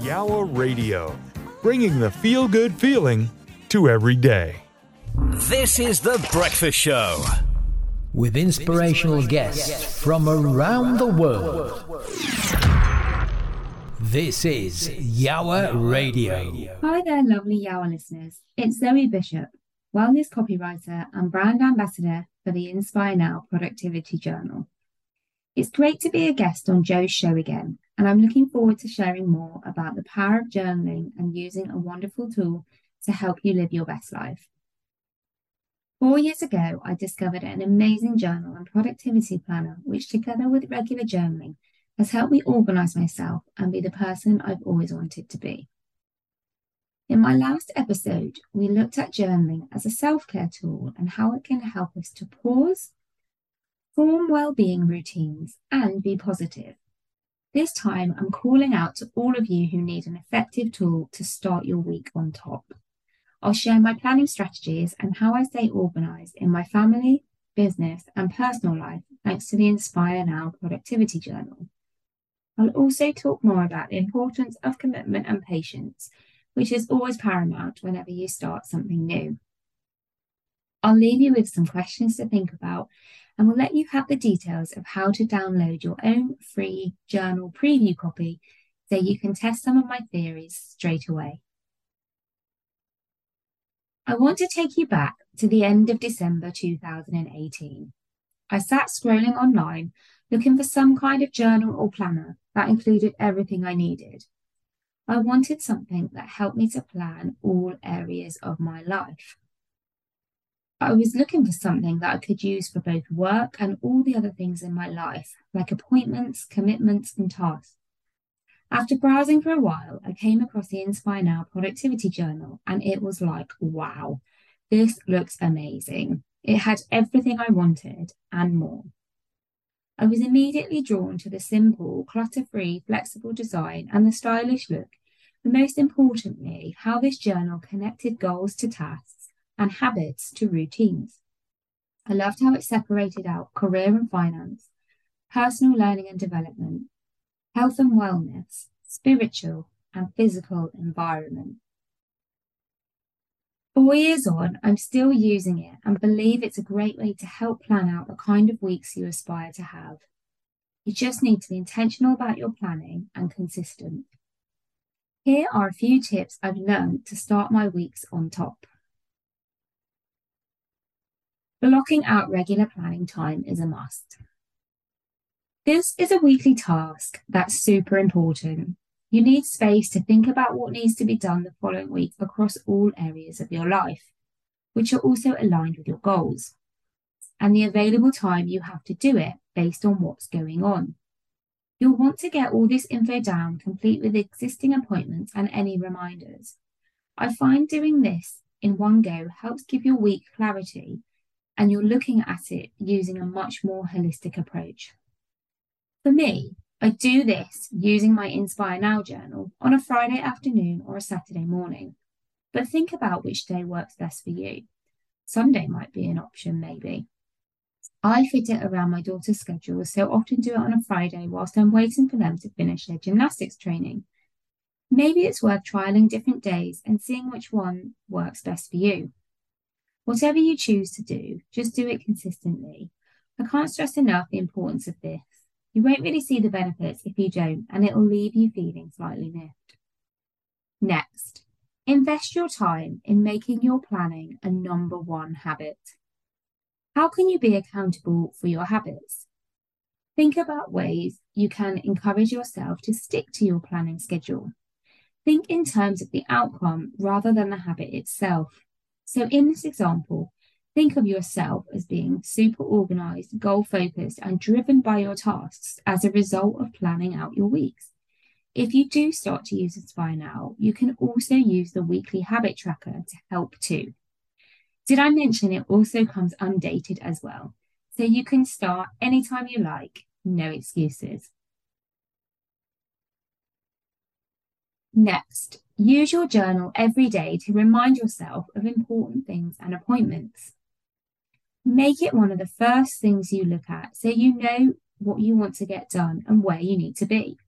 Yowah Radio, bringing the feel good feeling to every day. This is The Breakfast Show. With inspirational guests from around the world. This is Yowah Radio. Hi there, lovely Yowah listeners. It's Zoe Bishop, wellness copywriter and brand ambassador for the Inspire Now Productivity Journal. It's great to be a guest on Joe's show again, and I'm looking forward to sharing more about the power of journaling and using a wonderful tool to help you live your best life. Four years ago, I discovered an amazing journal and productivity planner, which, together with regular journaling, has helped me organize myself and be the person I've always wanted to be. In my last episode, we looked at journaling as a self care tool and how it can help us to pause, form well being routines, and be positive. This time, I'm calling out to all of you who need an effective tool to start your week on top. I'll share my planning strategies and how I stay organized in my family, business, and personal life thanks to the Inspire Now Productivity Journal. I'll also talk more about the importance of commitment and patience, which is always paramount whenever you start something new. I'll leave you with some questions to think about and will let you have the details of how to download your own free journal preview copy so you can test some of my theories straight away. I want to take you back to the end of December 2018. I sat scrolling online looking for some kind of journal or planner that included everything I needed. I wanted something that helped me to plan all areas of my life. I was looking for something that I could use for both work and all the other things in my life, like appointments, commitments, and tasks. After browsing for a while, I came across the Inspire Now Productivity Journal, and it was like, wow, this looks amazing. It had everything I wanted and more. I was immediately drawn to the simple, clutter free, flexible design and the stylish look, but most importantly, how this journal connected goals to tasks and habits to routines. I loved how it separated out career and finance, personal learning and development, health and wellness, spiritual and physical environment. Four years on, I'm still using it and believe it's a great way to help plan out the kind of weeks you aspire to have. You just need to be intentional about your planning and consistent. Here are a few tips I've learned to start my weeks on top. Blocking out regular planning time is a must. This is a weekly task that's super important. You need space to think about what needs to be done the following week across all areas of your life, which are also aligned with your goals, and the available time you have to do it based on what's going on. You'll want to get all this info down, complete with existing appointments and any reminders. I find doing this in one go helps give your week clarity, and you're looking at it using a much more holistic approach. For me, I do this using my Inspire Now journal on a Friday afternoon or a Saturday morning. But think about which day works best for you. Sunday might be an option, maybe. I fit it around my daughter's schedule, so often do it on a Friday whilst I'm waiting for them to finish their gymnastics training. Maybe it's worth trialing different days and seeing which one works best for you. Whatever you choose to do, just do it consistently. I can't stress enough the importance of this. You won't really see the benefits if you don't, and it'll leave you feeling slightly miffed. Next, invest your time in making your planning a number one habit. How can you be accountable for your habits? Think about ways you can encourage yourself to stick to your planning schedule. Think in terms of the outcome rather than the habit itself. So, in this example, Think of yourself as being super organized, goal focused, and driven by your tasks as a result of planning out your weeks. If you do start to use Inspire Now, you can also use the weekly habit tracker to help too. Did I mention it also comes undated as well? So you can start anytime you like, no excuses. Next, use your journal every day to remind yourself of important things and appointments. Make it one of the first things you look at so you know what you want to get done and where you need to be.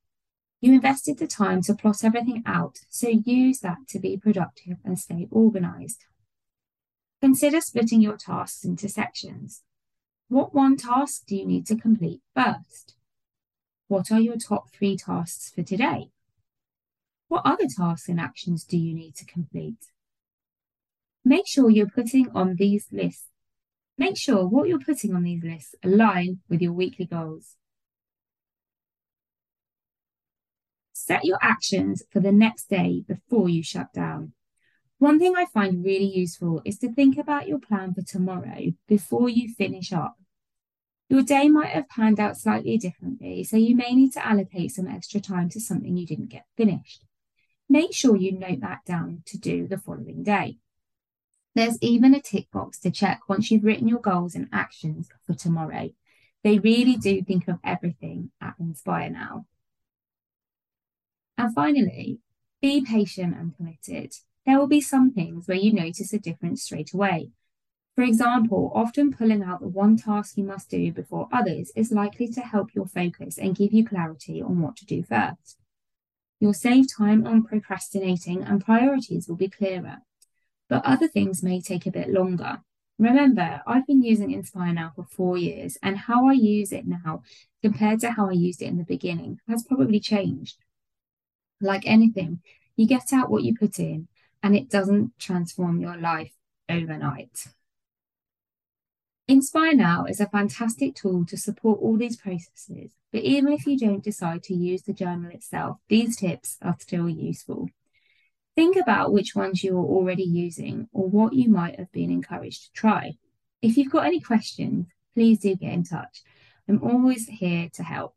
You invested the time to plot everything out, so use that to be productive and stay organized. Consider splitting your tasks into sections. What one task do you need to complete first? What are your top three tasks for today? What other tasks and actions do you need to complete? Make sure you're putting on these lists. Make sure what you're putting on these lists align with your weekly goals. Set your actions for the next day before you shut down. One thing I find really useful is to think about your plan for tomorrow before you finish up. Your day might have panned out slightly differently, so you may need to allocate some extra time to something you didn't get finished. Make sure you note that down to do the following day. There's even a tick box to check once you've written your goals and actions for tomorrow. They really do think of everything at Inspire Now. And finally, be patient and committed. There will be some things where you notice a difference straight away, for example, often pulling out the one task you must do before others is likely to help your focus and give you clarity on what to do first. You'll save time on procrastinating and priorities will be clearer. But other things may take a bit longer. Remember, I've been using Inspire now for four years, and how I use it now compared to how I used it in the beginning has probably changed. Like anything, you get out what you put in, and it doesn't transform your life overnight. Inspire Now is a fantastic tool to support all these processes, but even if you don't decide to use the journal itself, these tips are still useful. Think about which ones you are already using or what you might have been encouraged to try. If you've got any questions, please do get in touch. I'm always here to help.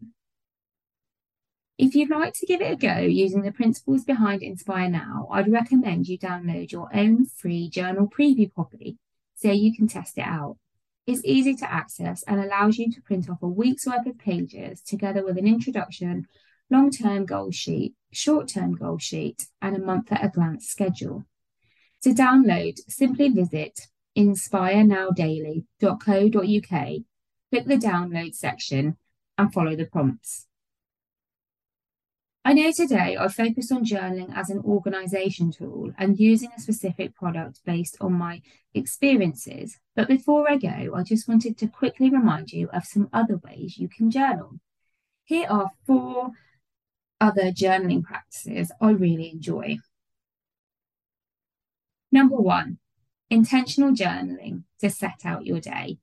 If you'd like to give it a go using the principles behind Inspire Now, I'd recommend you download your own free journal preview copy so you can test it out is easy to access and allows you to print off a week's worth of pages together with an introduction, long term goal sheet, short term goal sheet, and a month at a glance schedule. To download, simply visit inspirenowdaily.co.uk, click the download section, and follow the prompts. I know today I focused on journaling as an organization tool and using a specific product based on my experiences. But before I go, I just wanted to quickly remind you of some other ways you can journal. Here are four other journaling practices I really enjoy. Number one, intentional journaling to set out your day.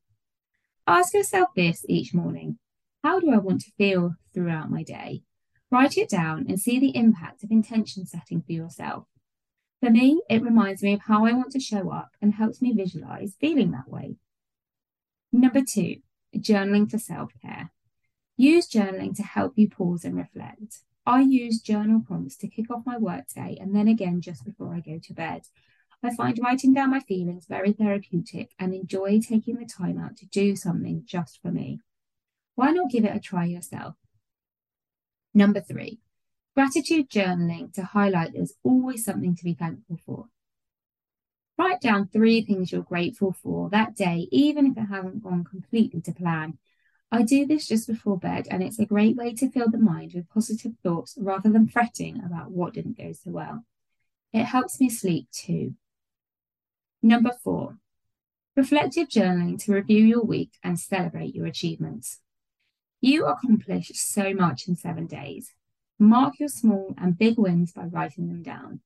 Ask yourself this each morning How do I want to feel throughout my day? Write it down and see the impact of intention setting for yourself. For me, it reminds me of how I want to show up and helps me visualize feeling that way. Number two, journaling for self care. Use journaling to help you pause and reflect. I use journal prompts to kick off my workday and then again just before I go to bed. I find writing down my feelings very therapeutic and enjoy taking the time out to do something just for me. Why not give it a try yourself? Number three, gratitude journaling to highlight there's always something to be thankful for. Write down three things you're grateful for that day, even if it hasn't gone completely to plan. I do this just before bed, and it's a great way to fill the mind with positive thoughts rather than fretting about what didn't go so well. It helps me sleep too. Number four, reflective journaling to review your week and celebrate your achievements. You accomplished so much in seven days. Mark your small and big wins by writing them down.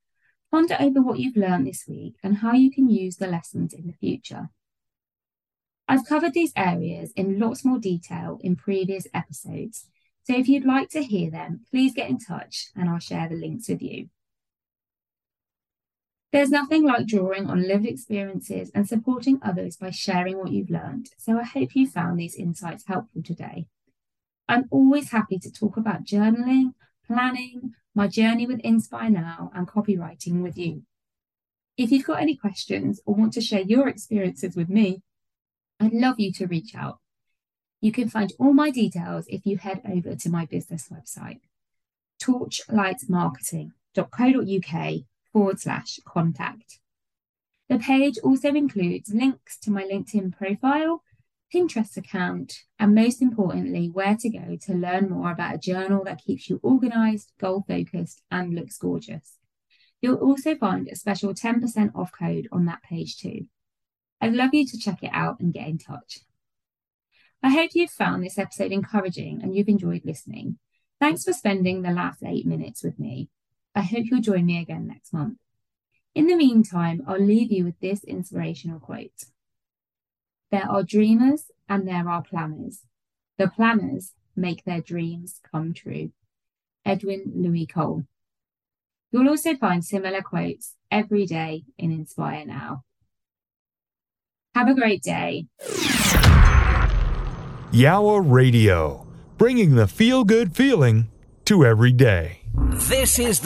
Ponder over what you've learned this week and how you can use the lessons in the future. I've covered these areas in lots more detail in previous episodes, so if you'd like to hear them, please get in touch and I'll share the links with you. There's nothing like drawing on lived experiences and supporting others by sharing what you've learned, so I hope you found these insights helpful today. I'm always happy to talk about journaling, planning, my journey with Inspire Now, and copywriting with you. If you've got any questions or want to share your experiences with me, I'd love you to reach out. You can find all my details if you head over to my business website, torchlightmarketing.co.uk forward slash contact. The page also includes links to my LinkedIn profile Pinterest account, and most importantly, where to go to learn more about a journal that keeps you organized, goal focused, and looks gorgeous. You'll also find a special 10% off code on that page too. I'd love you to check it out and get in touch. I hope you've found this episode encouraging and you've enjoyed listening. Thanks for spending the last eight minutes with me. I hope you'll join me again next month. In the meantime, I'll leave you with this inspirational quote There are dreamers and there are planners. The planners make their dreams come true. Edwin Louis Cole. You'll also find similar quotes every day in Inspire Now. Have a great day. Yowah Radio, bringing the feel good feeling to every day. This is the